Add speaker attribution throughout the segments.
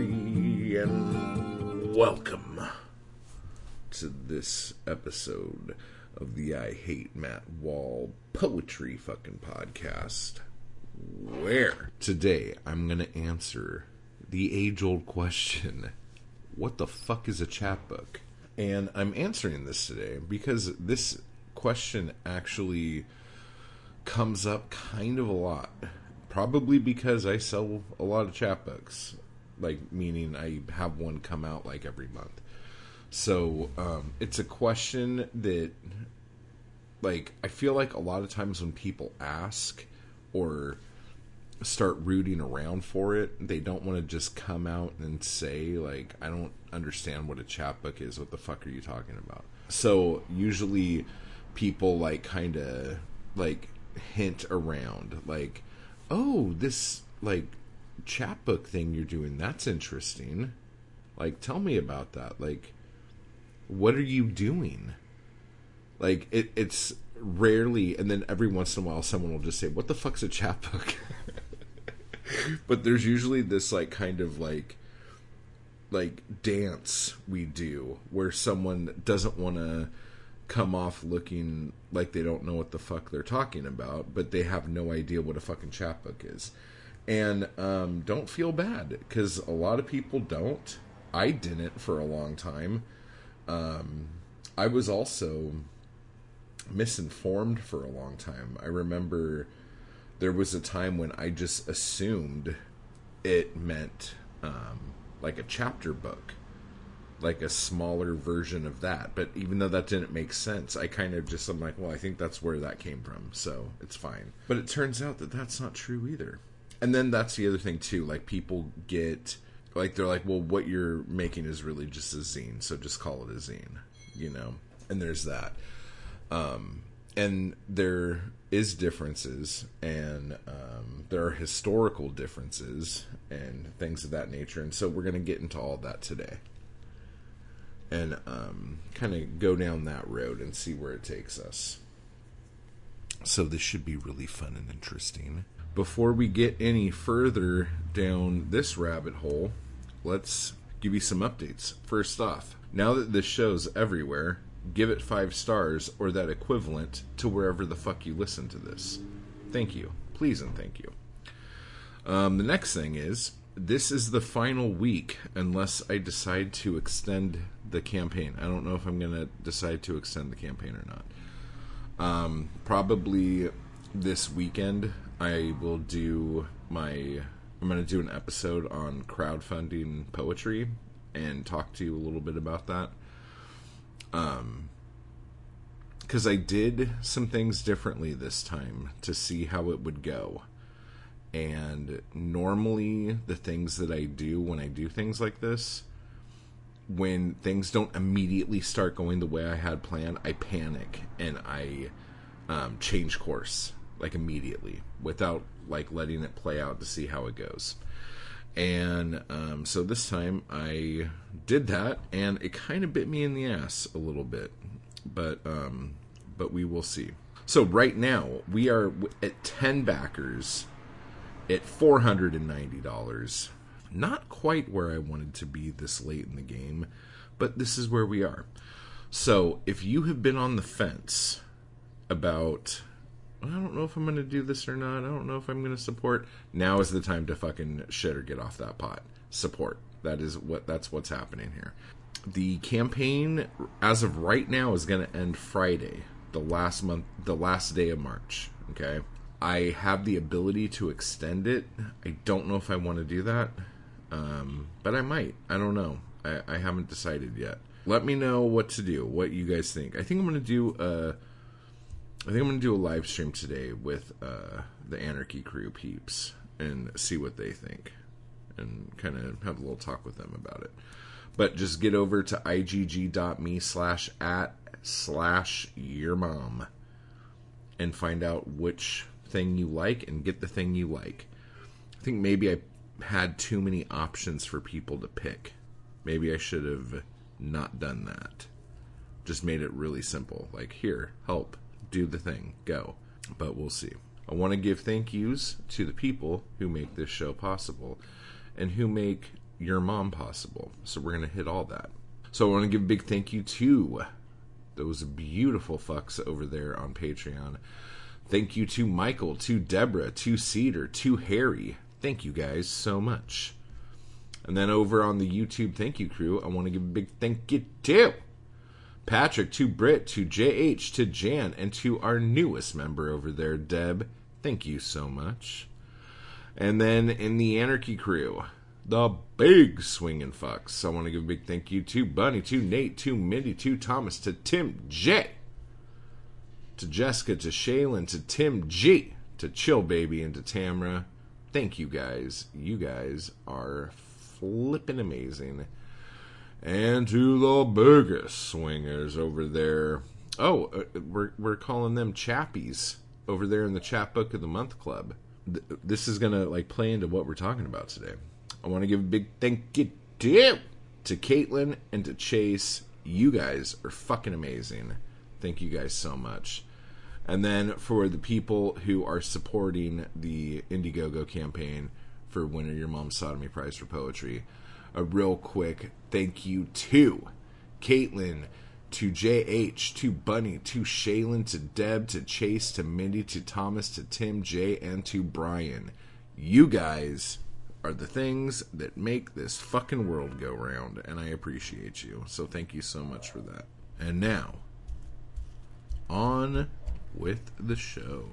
Speaker 1: everybody, and welcome to this episode of the I Hate Matt Wall Poetry fucking podcast. Where today I'm going to answer the age old question what the fuck is a chapbook? And I'm answering this today because this question actually comes up kind of a lot. Probably because I sell a lot of chapbooks, like meaning I have one come out like every month. So um, it's a question that, like, I feel like a lot of times when people ask or start rooting around for it, they don't want to just come out and say, like, I don't understand what a chapbook is. What the fuck are you talking about? So usually people, like, kind of, like, hint around, like, oh, this, like, chapbook thing you're doing, that's interesting. Like, tell me about that. Like, what are you doing? Like, it, it's rarely, and then every once in a while, someone will just say, what the fuck's a chapbook? but there's usually this like kind of like like dance we do where someone doesn't want to come off looking like they don't know what the fuck they're talking about, but they have no idea what a fucking chapbook is. And um, don't feel bad because a lot of people don't. I didn't for a long time. Um, I was also misinformed for a long time. I remember there was a time when I just assumed it meant um, like a chapter book, like a smaller version of that. But even though that didn't make sense, I kind of just I'm like, well, I think that's where that came from, so it's fine. But it turns out that that's not true either. And then that's the other thing too. Like people get like they're like, well, what you're making is really just a zine, so just call it a zine, you know. And there's that. Um, and there is differences and um, there are historical differences and things of that nature and so we're going to get into all that today and um, kind of go down that road and see where it takes us so this should be really fun and interesting before we get any further down this rabbit hole let's give you some updates first off now that this show's everywhere give it five stars or that equivalent to wherever the fuck you listen to this. Thank you. Please and thank you. Um, the next thing is this is the final week unless I decide to extend the campaign. I don't know if I'm going to decide to extend the campaign or not. Um, probably this weekend I will do my. I'm going to do an episode on crowdfunding poetry and talk to you a little bit about that um because I did some things differently this time to see how it would go. And normally, the things that I do when I do things like this, when things don't immediately start going the way I had planned, I panic and I um, change course like immediately without like letting it play out to see how it goes. And um, so this time I did that, and it kind of bit me in the ass a little bit, but um, but we will see. So right now we are at ten backers at four hundred and ninety dollars. Not quite where I wanted to be this late in the game, but this is where we are. So if you have been on the fence about I don't know if I'm going to do this or not. I don't know if I'm going to support. Now is the time to fucking shit or get off that pot. Support. That is what that's what's happening here. The campaign as of right now is going to end Friday, the last month, the last day of March, okay? I have the ability to extend it. I don't know if I want to do that. Um, but I might. I don't know. I, I haven't decided yet. Let me know what to do, what you guys think. I think I'm going to do a I think I'm going to do a live stream today with uh, the Anarchy Crew peeps and see what they think and kind of have a little talk with them about it. But just get over to igg.me slash at slash your mom and find out which thing you like and get the thing you like. I think maybe I had too many options for people to pick. Maybe I should have not done that. Just made it really simple. Like, here, help do the thing, go. But we'll see. I want to give thank yous to the people who make this show possible and who make Yermom possible. So we're going to hit all that. So I want to give a big thank you to those beautiful fucks over there on Patreon. Thank you to Michael, to Deborah, to Cedar, to Harry. Thank you guys so much. And then over on the YouTube thank you crew, I want to give a big thank you to Patrick, to Britt, to JH, to Jan, and to our newest member over there, Deb. Thank you so much. And then in the Anarchy crew, the big swinging fucks. I want to give a big thank you to Bunny, to Nate, to Mindy, to Thomas, to Tim J, to Jessica, to Shaylin, to Tim G, to Chill Baby, and to Tamra. Thank you guys. You guys are flipping amazing. And to the biggest swingers over there. Oh, uh, we're we're calling them chappies over there in the Chapbook of the Month Club. Th- this is gonna like play into what we're talking about today. I want to give a big thank you to, to Caitlin and to Chase. You guys are fucking amazing. Thank you guys so much. And then for the people who are supporting the Indiegogo campaign for Winner Your Mom's Sawdoemee Prize for Poetry, a real quick thank you to Caitlin, to JH, to Bunny, to Shaylin, to Deb, to Chase, to Mindy, to Thomas, to Tim J, and to Brian. You guys are the things that make this fucking world go round, and I appreciate you. So thank you so much for that. And now, on with the show.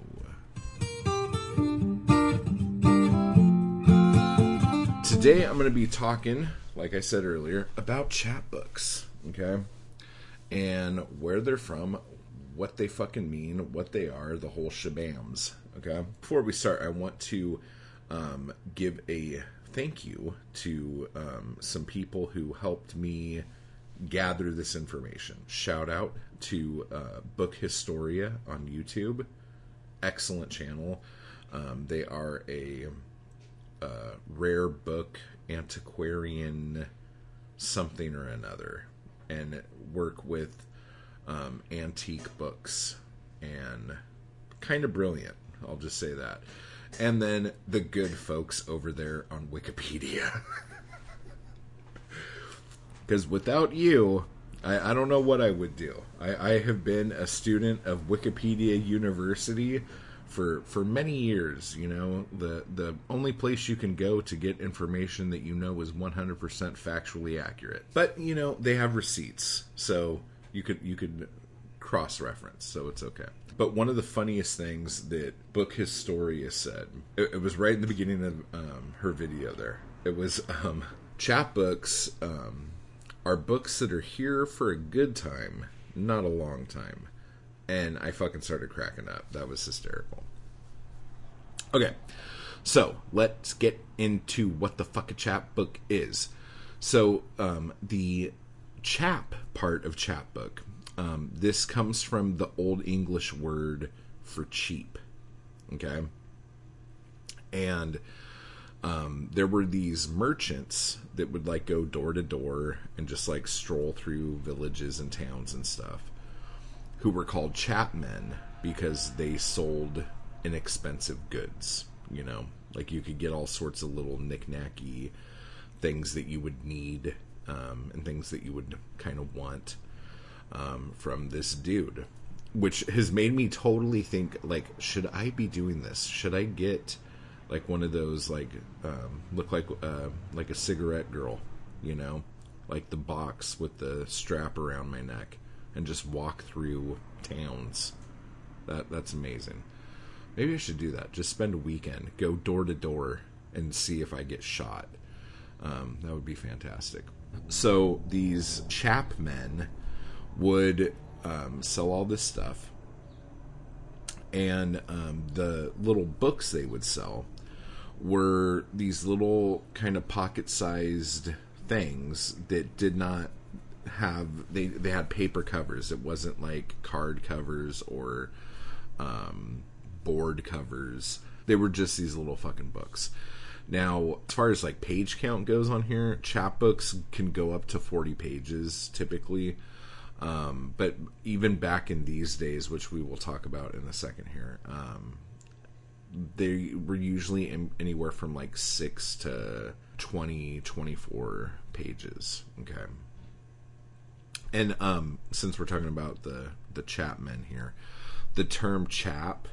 Speaker 1: Today I'm going to be talking, like I said earlier, about chapbooks, okay? And where they're from, what they fucking mean, what they are, the whole shabams, okay? Before we start, I want to um, give a thank you to um, some people who helped me gather this information. Shout out to uh, Book Historia on YouTube. Excellent channel. Um, they are a uh, rare book antiquarian something or another and work with um, antique books and kind of brilliant. I'll just say that and then the good folks over there on Wikipedia. Because without you, I, I, don't know what I would do. I, I have been a student of Wikipedia University for for many years. You know, the the only place you can go to get information that you know is 100% factually accurate. But you know, they have receipts, so you could you could cross reference, so it's okay. But one of the funniest things that Book Historia said, it, it was right in the beginning of um, her video there. It was um, chapbooks um, are books that are here for a good time, not a long time. And I fucking started cracking up. That was hysterical. Okay, so let's get into what the fuck a chapbook is. So um, the chap part of chapbook um, this comes from the Old English word for cheap. Okay. And um, there were these merchants that would like go door to door and just like stroll through villages and towns and stuff who were called chapmen because they sold inexpensive goods. You know, like you could get all sorts of little knickknacky things that you would need um, and things that you would kind of want um, from this dude, which has made me totally think like, should I be doing this? Should I get like one of those like um, look like uh, like a cigarette girl, you know, like the box with the strap around my neck, and just walk through towns. That that's amazing. Maybe I should do that. Just spend a weekend, go door to door, and see if I get shot. Um, that would be fantastic. So these chapmen would um, sell all this stuff, and um, the little books they would sell were these little kind of pocket-sized things that did not have they they had paper covers. It wasn't like card covers or um, board covers. They were just these little fucking books. Now, as far as like page count goes on here, chapbooks can go up to 40 pages typically. Um, but even back in these days, which we will talk about in a second here, um, they were usually in, anywhere from like 6 to 20 24 pages okay and um since we're talking about the the chapmen here the term chap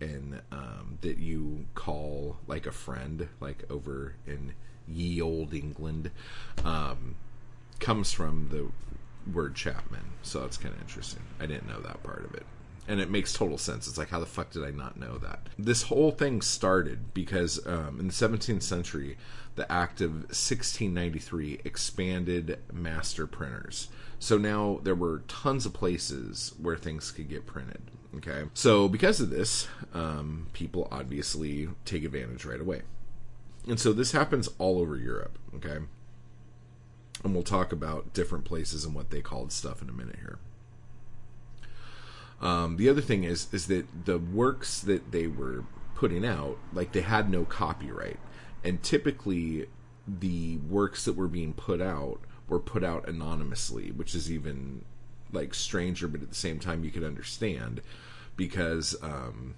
Speaker 1: and um, that you call like a friend, like over in ye old England, um, comes from the word Chapman. So that's kind of interesting. I didn't know that part of it. And it makes total sense. It's like, how the fuck did I not know that? This whole thing started because um, in the 17th century, the Act of 1693 expanded master printers. So now there were tons of places where things could get printed. Okay. So because of this, um, people obviously take advantage right away. And so this happens all over Europe. Okay. And we'll talk about different places and what they called stuff in a minute here. Um, the other thing is is that the works that they were putting out, like they had no copyright, and typically the works that were being put out were put out anonymously, which is even like stranger, but at the same time you could understand because um,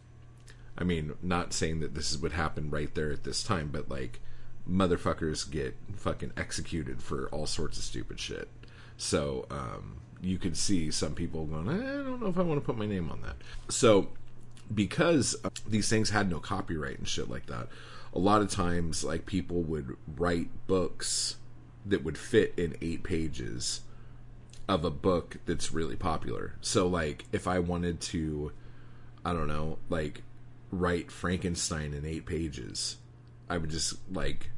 Speaker 1: I mean, not saying that this is what happened right there at this time, but like motherfuckers get fucking executed for all sorts of stupid shit. So um, you could see some people going, I don't know if I want to put my name on that. So because these things had no copyright and shit like that, a lot of times like people would write books that would fit in eight pages of a book that's really popular. So like if I wanted to I don't know, like write Frankenstein in 8 pages, I would just like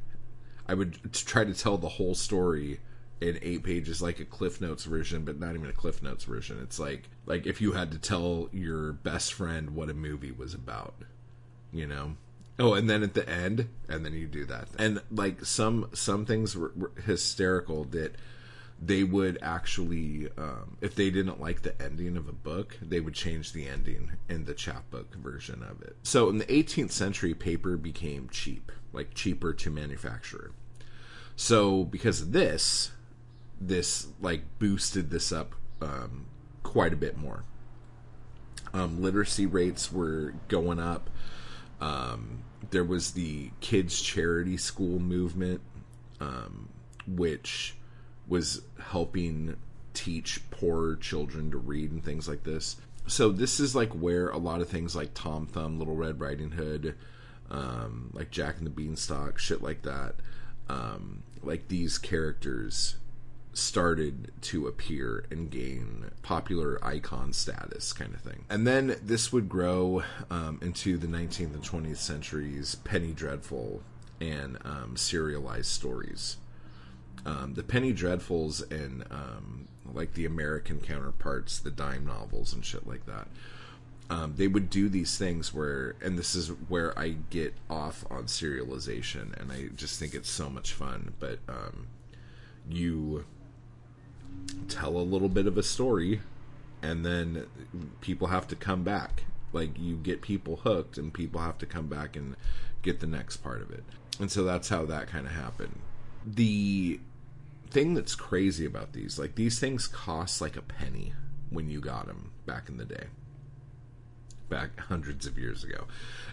Speaker 1: I would try to tell the whole story in 8 pages like a Cliff Notes version, but not even a Cliff Notes version. It's like like if you had to tell your best friend what a movie was about, you know. Oh, and then at the end, and then you do that. And like some some things were, were hysterical that they would actually, um, if they didn't like the ending of a book, they would change the ending in the chapbook version of it. So in the 18th century, paper became cheap, like cheaper to manufacture. So because of this, this like boosted this up um, quite a bit more. Um, literacy rates were going up. Um, there was the kids charity school movement, um, which was helping teach poor children to read and things like this. So this is like where a lot of things like Tom Thumb, Little Red Riding Hood, um, like Jack and the Beanstalk, shit like that, um, like these characters started to appear and gain popular icon status kind of thing. And then this would grow um, into the 19th and 20th centuries Penny Dreadful and um, serialized stories um, the Penny Dreadfuls and um, like the American counterparts, the dime novels and shit like that. Um, they would do these things where, and this is where I get off on serialization, and I just think it's so much fun. But um, you tell a little bit of a story, and then people have to come back. Like you get people hooked, and people have to come back and get the next part of it. And so that's how that kind of happened. The thing that's crazy about these, like these things cost like a penny when you got them back in the day, back hundreds of years ago,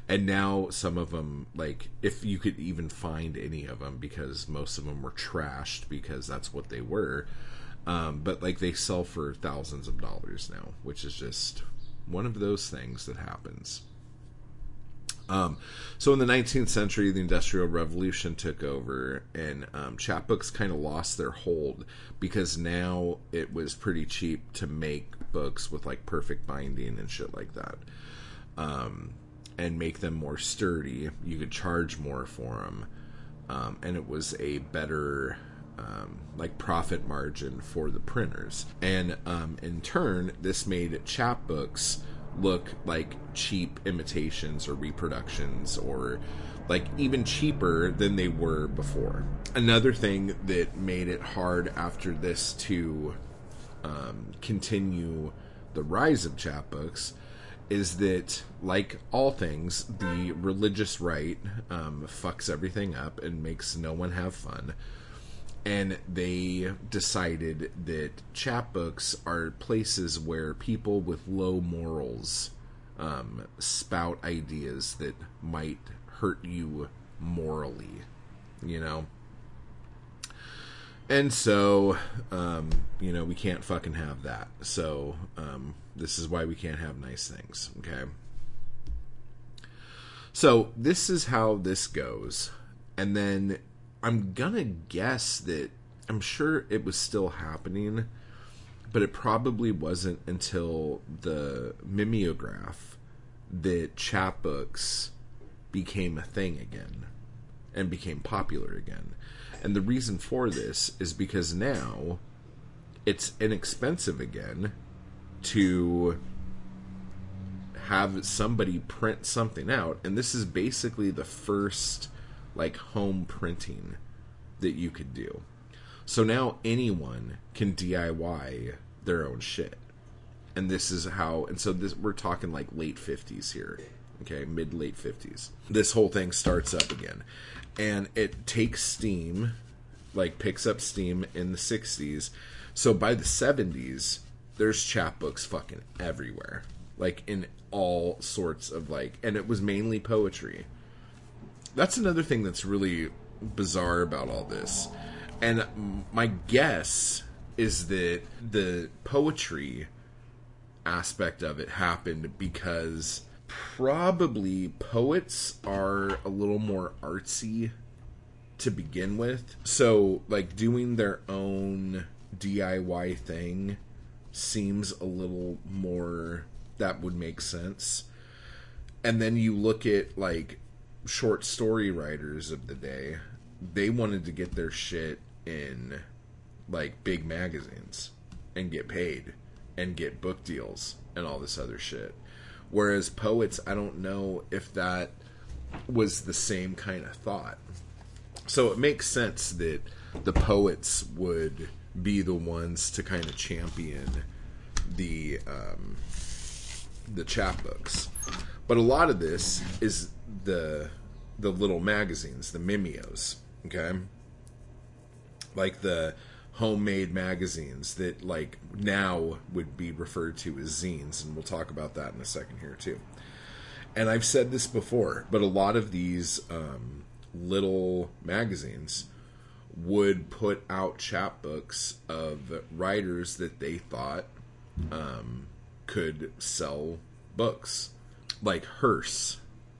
Speaker 1: and now some of them, like if you could even find any of them, because most of them were trashed because that's what they were. Um, but like they sell for thousands of dollars now, which is just one of those things that happens. Um, so in the 19th century, the Industrial Revolution took over, and um, chapbooks kind of lost their hold because now it was pretty cheap to make books with like perfect binding and shit like that, um, and make them more sturdy. You could charge more for them, um, and it was a better um, like profit margin for the printers. And um, in turn, this made chapbooks look like cheap imitations or reproductions or like even cheaper than they were before. Another thing that made it hard after this to um, continue the rise of chapbooks is that, like all things, the religious right um, fucks everything up and makes no one have fun and they decided that chapbooks are places where people with low morals um, spout ideas that might hurt you morally, you know? And so, um, you know, we can't fucking have that. So, um, this is why we can't have nice things, okay? So, this is how this goes. And then I'm gonna guess that I'm sure it was still happening, but it probably wasn't until the mimeograph that chapbooks became a thing again and became popular again. And the reason for this is because now it's inexpensive again to have somebody print something out and this is basically the first like home printing that you could do. So now anyone can DIY their own shit. And this is how and so this we're talking like late 50s here. Okay, mid late 50s. This whole thing starts up again. And it takes steam like picks up steam in the 60s. So by the 70s, there's chapbooks fucking everywhere. Like in all sorts of like and it was mainly poetry. That's another thing that's really bizarre about all this. And my guess is that the poetry aspect of it happened because probably poets are a little more artsy to begin with. So, like, doing their own DIY thing seems a little more that would make sense. And then you look at, like, short story writers of the day, they wanted to get their shit in, like, big magazines and get paid and get book deals and all this other shit. Whereas poets, I don't know if that was the same kind of thought. So it makes sense that the poets would be the ones to kind of champion the um, the chapbooks. But a lot of this is the the little magazines, the mimeos, okay? Like the homemade magazines that like now would be referred to as zines and we'll talk about that in a second here too. And I've said this before, but a lot of these um, little magazines would put out chapbooks of writers that they thought um, could sell books. Like Hearse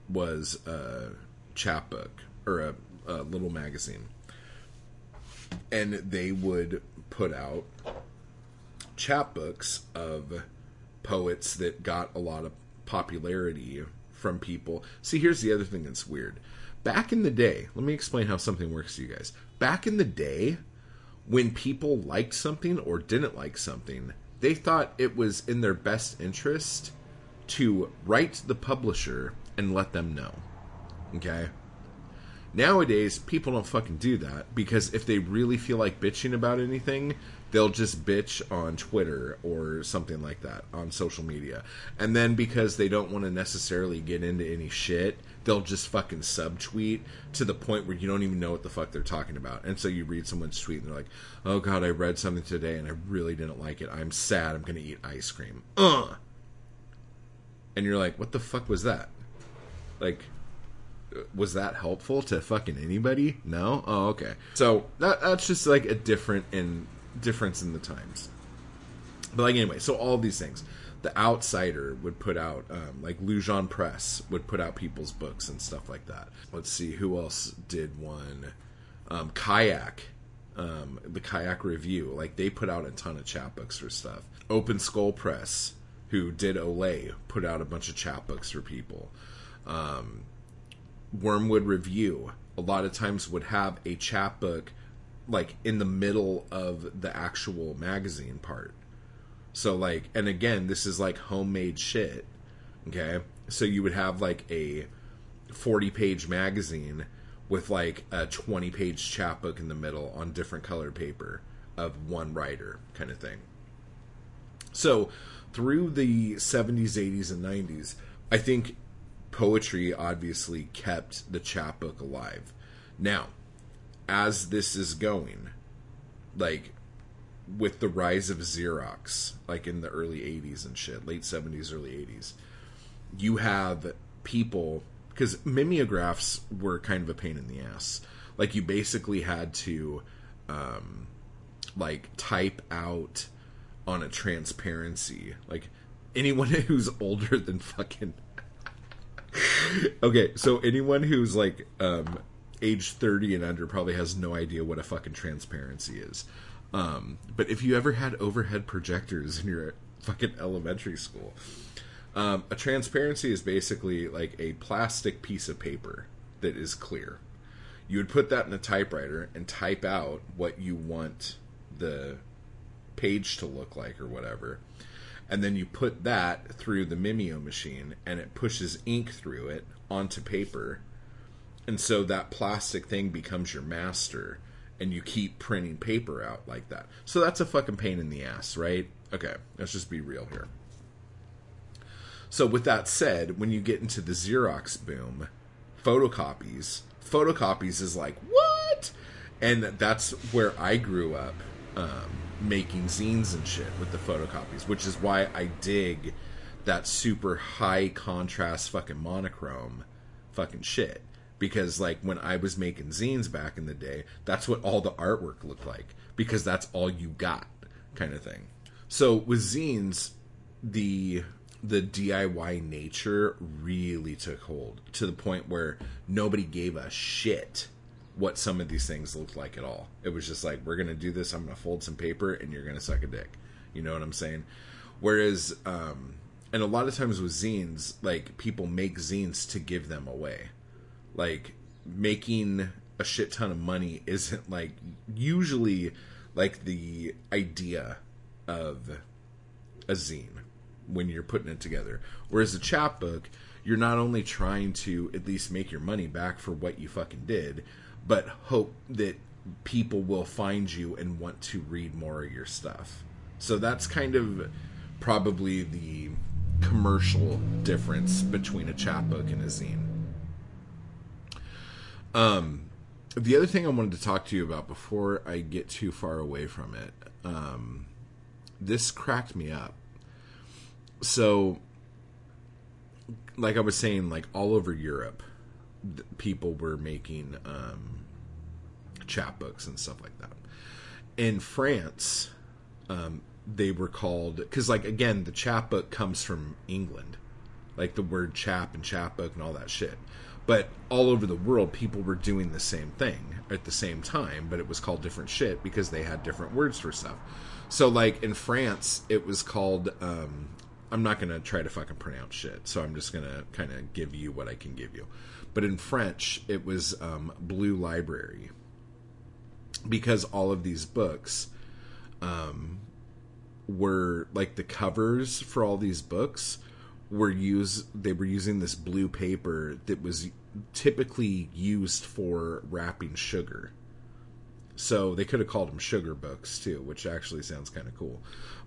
Speaker 1: was a chapbook or a, a little magazine, and they would put out chapbooks of poets that got a lot of popularity from people. See, here's the other thing that's weird back in the day, let me explain how something works to you guys. Back in the day, when people liked something or didn't like something, they thought it was in their best interest to write the publisher and let them know. Okay? Nowadays, people don't fucking do that because if they really feel like bitching about anything, they'll just bitch on Twitter or something like that on social media. And then because they don't want to necessarily get into any shit, they'll just fucking subtweet to the point where you don't even know what the fuck they're talking about. And so you read someone's tweet and they're like, "Oh god, I read something today and I really didn't like it. I'm sad. I'm going to eat ice cream." Uh. And you're like, "What the fuck was that?" Like was that helpful to fucking anybody? No. Oh, okay. So that that's just like a different in difference in the times. But like anyway, so all these things the Outsider would put out, um, like Loujon Press would put out people's books and stuff like that. Let's see who else did one. Um, Kayak, um, the Kayak Review, like they put out a ton of chapbooks for stuff. Open Skull Press, who did Ole, put out a bunch of chapbooks for people. Um, Wormwood Review, a lot of times would have a chapbook like in the middle of the actual magazine part so like, and again, this is like homemade shit. Okay, so you would have like a forty-page magazine with like a twenty-page chapbook in the middle on different colored paper of one writer, kind of thing. So through the seventies, eighties, and nineties, I think poetry obviously kept the chapbook alive. Now, as this is going, like with the rise of Xerox, like in the early 80s and shit, late 70s, early 80s, you have people because mimeographs were kind of a pain in the ass. Like you basically had to um, like type out on a transparency. Like anyone who's older than fucking okay, so anyone who's like um, age 30 and under probably has no idea what a fucking transparency is. Um, but if you ever had overhead projectors in your fucking elementary school, um, a transparency is basically like a plastic piece of paper that is clear. You would put that in a typewriter and type out what you want the page to look like or whatever. And then you put that through the Mimeo machine and it pushes ink through it onto paper. And so that plastic thing becomes your master and you keep printing paper out like that. So that's a fucking pain in the ass, right? Okay, let's just be real here. So, with that said, when you get into the Xerox boom, photocopies, photocopies is like, what? And that's where I grew up um, making zines and shit with the photocopies, which is why I dig that super high contrast fucking monochrome fucking shit. Because, like, when I was making zines back in the day, that's what all the artwork looked like. Because that's all you got, kind of thing. So, with zines, the the DIY nature really took hold to the point where nobody gave a shit what some of these things looked like at all. It was just like, we're going to do this. I'm going to fold some paper and you're going to suck a dick. You know what I'm saying? Whereas, um, and a lot of times with zines, like people make zines to give them away. Like making a shit ton of money isn't like usually like the idea of a zine when you're putting it together. Whereas a chapbook, you're not only trying to at least make your money back for what you fucking did, but hope that people will find you and want to read more of your stuff. So that's kind of probably the commercial difference between a chapbook and a zine. Um, the other thing I wanted to talk to you about before I get too far away from it, um, this cracked me up so like I was saying, like all over Europe, people were making um, chapbooks and stuff like that. In France, um, they were called because, like, again, the chapbook comes from England, like the word chap and chapbook and all that shit. But all over the world, people were doing the same thing at the same time, but it was called different shit because they had different words for stuff. So, like in France, it was called um, I'm not gonna try to fucking pronounce shit, so I'm just gonna kind of give you what I can give you. But in French, it was um, Blue Library because all of these books um, were like the covers for all these books were used. They were using this blue paper that was typically used for wrapping sugar. So they could have called them sugar books too, which actually sounds kind of cool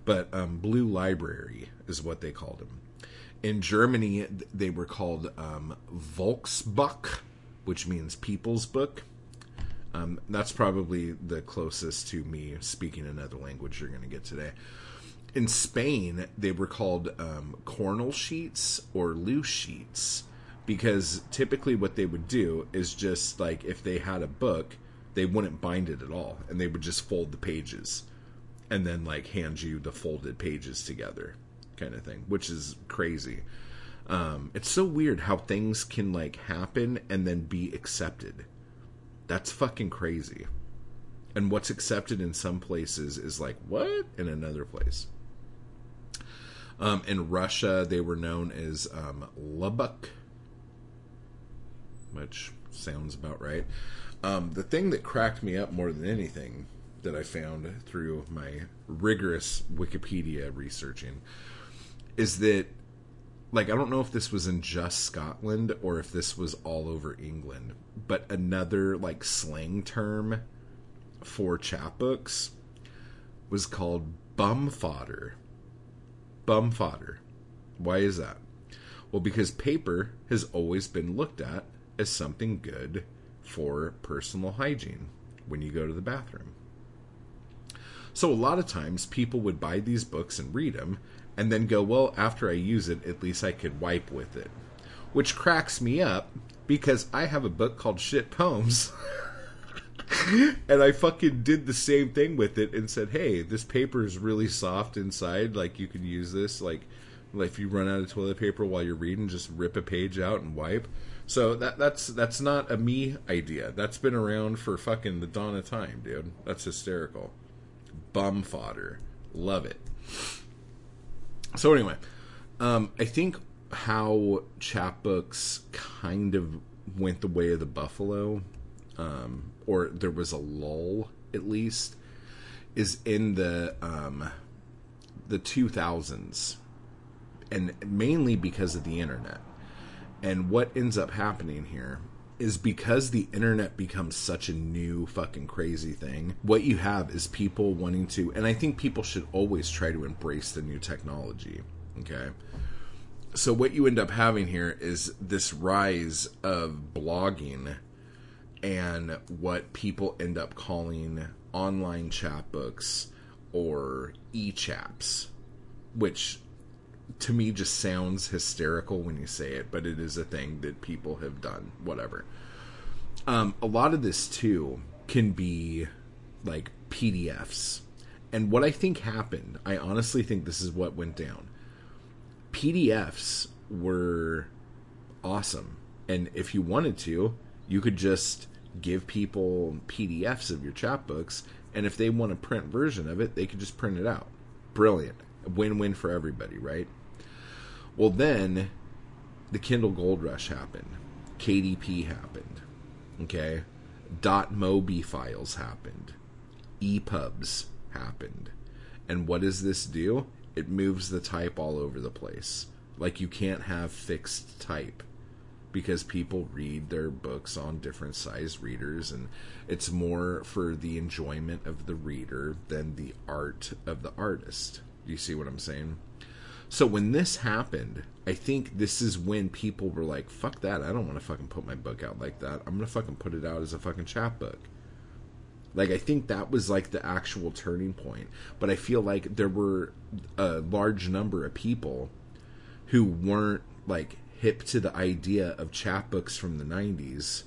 Speaker 1: but um, Blue Library is what they called them. In Germany, they were called um, Volksbuch, which means people's book. Um, that's probably the closest to me speaking another language you're going to get today. In Spain, they were called um, cordel sheets or loose sheets because typically what they would do is just like if they had a book, they wouldn't bind it at all and they would just fold the pages and then like hand you the folded pages together kind of thing which is crazy. Um, it's so weird how things can like happen and then be accepted. That's fucking crazy. And what's accepted in some places is like what? In another place. Um, in russia they were known as um, lubok which sounds about right. Um, the thing that cracked me up more than anything that I found through my rigorous Wikipedia researching is that like I don't know if this was in just Scotland or if this was all over England, but another like slang term for chapbooks was called bum fodder. Bum fodder. Why is that? Well, because paper has always been looked at as something good for personal hygiene when you go to the bathroom. So a lot of times people would buy these books and read them, and then go, well, after I use it, at least I could wipe with it. Which cracks me up because I have a book called Shit Poems. and I fucking did the same thing with it and said, "Hey, this paper is really soft inside. Like you can use this. Like, if you run out of toilet paper while you're reading, just rip a page out and wipe." So that that's that's not a me idea. That's been around for fucking the dawn of time, dude. That's hysterical. Bum fodder. Love it. So anyway, um, I think how chapbooks kind of went the way of the buffalo, um, or there was a lull at least, is in the um, the two thousands, and mainly because of the internet. And what ends up happening here is because the internet becomes such a new fucking crazy thing, what you have is people wanting to, and I think people should always try to embrace the new technology. Okay. So, what you end up having here is this rise of blogging and what people end up calling online chapbooks or e chaps, which to me just sounds hysterical when you say it, but it is a thing that people have done. Whatever. Um, a lot of this too can be like PDFs. And what I think happened, I honestly think this is what went down. PDFs were awesome. And if you wanted to, you could just give people PDFs of your chapbooks. And if they want a print version of it, they could just print it out. Brilliant. Win win for everybody, right? Well, then the Kindle Gold Rush happened. KDP happened. Okay? .mobi files happened. EPUBs happened. And what does this do? It moves the type all over the place. Like you can't have fixed type because people read their books on different size readers and it's more for the enjoyment of the reader than the art of the artist. Do you see what I'm saying? So when this happened, I think this is when people were like, fuck that. I don't want to fucking put my book out like that. I'm going to fucking put it out as a fucking chapbook. Like, I think that was like the actual turning point. But I feel like there were a large number of people who weren't like hip to the idea of chapbooks from the 90s.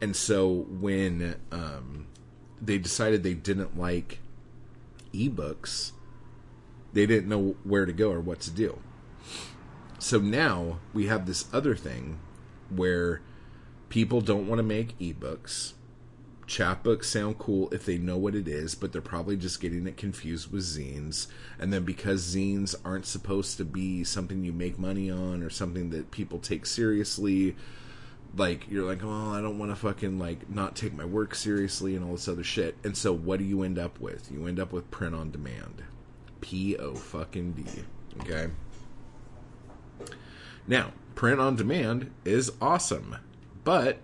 Speaker 1: And so when um, they decided they didn't like ebooks, they didn't know where to go or what to do. So now we have this other thing where people don't want to make ebooks. Chapbooks sound cool if they know what it is, but they're probably just getting it confused with zines. And then because zines aren't supposed to be something you make money on or something that people take seriously, like you're like, oh, I don't want to fucking like not take my work seriously and all this other shit. And so what do you end up with? You end up with print on demand. P O fucking D. Okay. Now, print on demand is awesome, but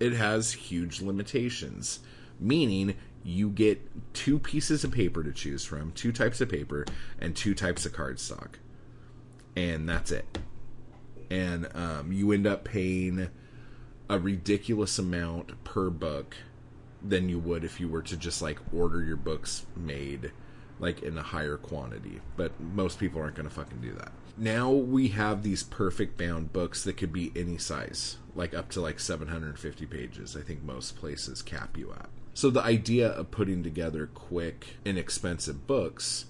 Speaker 1: it has huge limitations. Meaning, you get two pieces of paper to choose from, two types of paper, and two types of cardstock. And that's it. And um, you end up paying a ridiculous amount per book than you would if you were to just like order your books made like in a higher quantity. But most people aren't going to fucking do that. Now we have these perfect bound books that could be any size, like up to like 750 pages. I think most places cap you at. So the idea of putting together quick, inexpensive books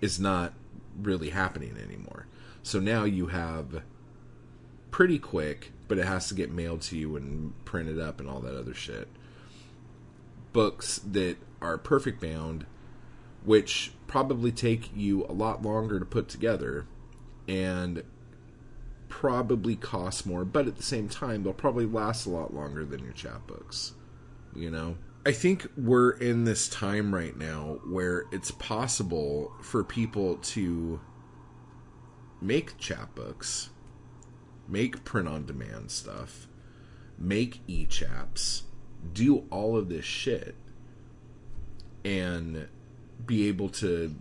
Speaker 1: is not really happening anymore. So now you have pretty quick, but it has to get mailed to you and printed up and all that other shit. Books that are perfect bound which probably take you a lot longer to put together and probably cost more, but at the same time, they'll probably last a lot longer than your chapbooks. You know? I think we're in this time right now where it's possible for people to make chapbooks, make print on demand stuff, make e chaps, do all of this shit, and be able to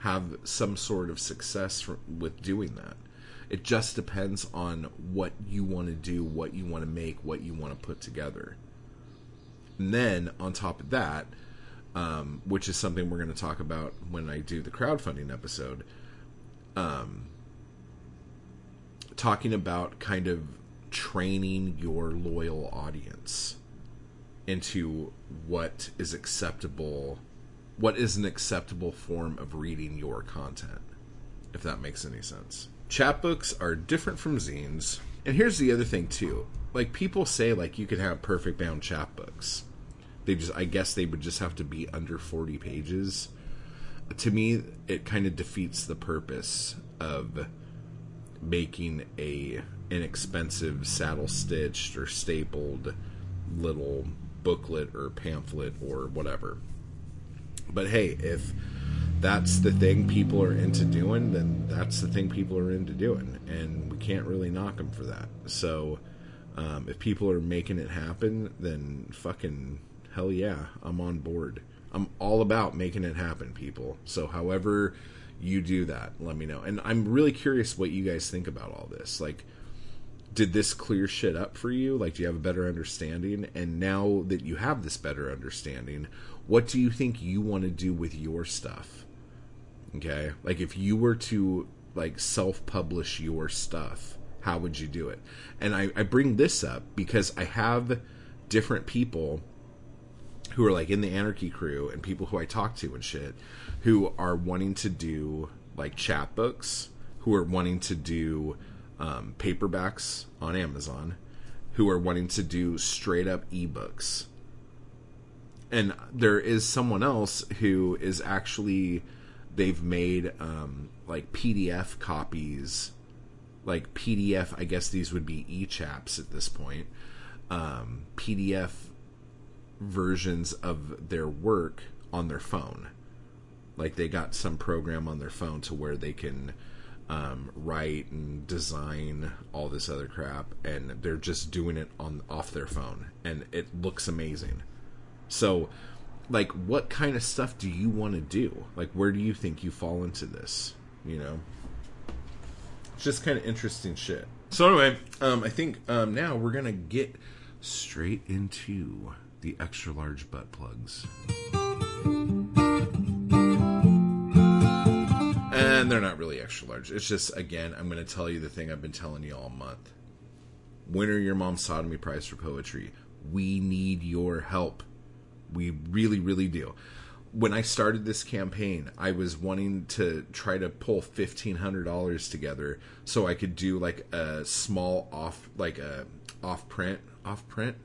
Speaker 1: have some sort of success for, with doing that. It just depends on what you want to do, what you want to make, what you want to put together. And then on top of that, um, which is something we're going to talk about when I do the crowdfunding episode, um, talking about kind of training your loyal audience into what is acceptable what is an acceptable form of reading your content if that makes any sense. Chapbooks are different from zines. And here's the other thing too. Like people say like you could have perfect bound chapbooks. They just i guess they would just have to be under 40 pages. To me it kind of defeats the purpose of making a inexpensive saddle stitched or stapled little booklet or pamphlet or whatever. But hey, if that's the thing people are into doing, then that's the thing people are into doing, and we can't really knock them for that. So, um, if people are making it happen, then fucking hell yeah, I'm on board. I'm all about making it happen, people. So, however you do that, let me know. And I'm really curious what you guys think about all this. Like, did this clear shit up for you? Like, do you have a better understanding? And now that you have this better understanding, what do you think you want to do with your stuff? Okay. Like, if you were to, like, self publish your stuff, how would you do it? And I, I bring this up because I have different people who are like in the anarchy crew and people who I talk to and shit who are wanting to do like chapbooks, who are wanting to do um, paperbacks on Amazon who are wanting to do straight up ebooks. And there is someone else who is actually, they've made um, like PDF copies, like PDF, I guess these would be e chaps at this point, um, PDF versions of their work on their phone. Like they got some program on their phone to where they can um, write and design all this other crap, and they're just doing it on off their phone, and it looks amazing. So, like, what kind of stuff do you want to do? Like, where do you think you fall into this? You know, it's just kind of interesting shit. So anyway, um, I think um, now we're gonna get straight into the extra large butt plugs. And they're not really extra large. It's just, again, I'm to tell you the thing I've been telling you all month. Winner Your Mom's Sawdoemee Prize for Poetry. We need your help. We really, really do. When I started this campaign, I was wanting to try to pull $1,500 together so I could do like a small off, like a off print, off print,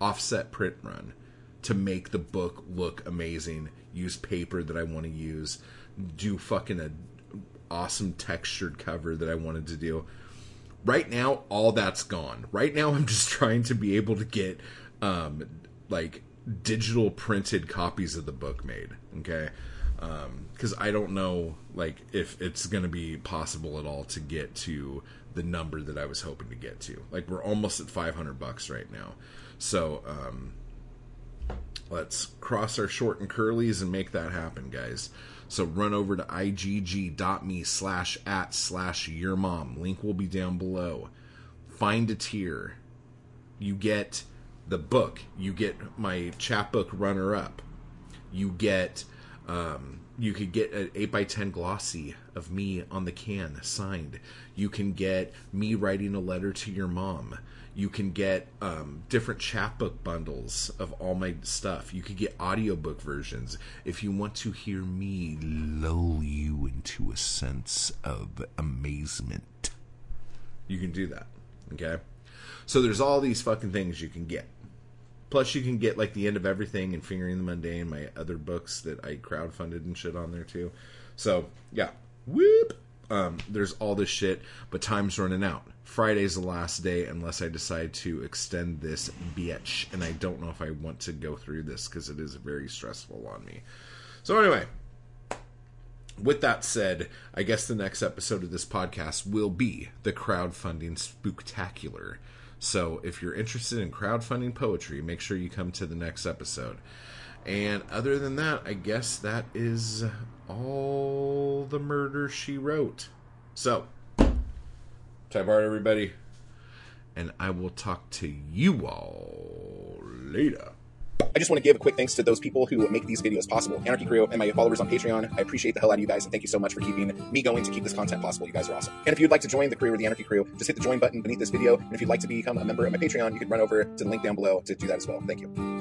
Speaker 1: offset print run to make the book look amazing. Use paper that I want to use. Do fucking a awesome textured cover that I wanted to do. Right now, all that's gone. Right now, I'm just trying to be able to get um, like digital printed copies of the book made. Okay, because um, I don't know like if it's going to be possible at all to get to the number that I was hoping to get to. Like we're almost at 500 bucks right now, so um, let's cross our short and curlies and make that happen, guys. So run over to igg.me slash at slash yermom. Link will be down below. Find a tier. You get the book. You get my chapbook runner up. You get um, you could get an 8x10 glossy of me on the can signed. You can get me writing a letter to your mom you can get um, different chapbook bundles of all my stuff. You could get audiobook versions. If you want to hear me lull you into a sense of amazement, you can do that. Okay? So there's all these fucking things you can get. Plus, you can get like the end of everything and fingering the mundane, my other books that I crowdfunded and shit on there too. So yeah, whoop. Um, there's all this shit, but time's running out. Friday's the last day unless I decide to extend this bitch. And I don't know if I want to go through this because it is very stressful on me. So, anyway, with that said, I guess the next episode of this podcast will be the crowdfunding spectacular. So, if you're interested in crowdfunding poetry, make sure you come to the next episode. And other than that, I guess that is all the murder she wrote. So, Type art, everybody. And I will talk to you all later.
Speaker 2: I just want to give a quick thanks to those people who make these videos possible. Anarchy Crew and my followers on Patreon. I appreciate the hell out of you guys and thank you so much for keeping me going to keep this content possible. You guys are awesome. And if you'd like to join the crew or the Anarchy Crew, just hit the join button beneath this video. And if you'd like to become a member of my Patreon, you can run over to the link down below to do that as well. Thank you.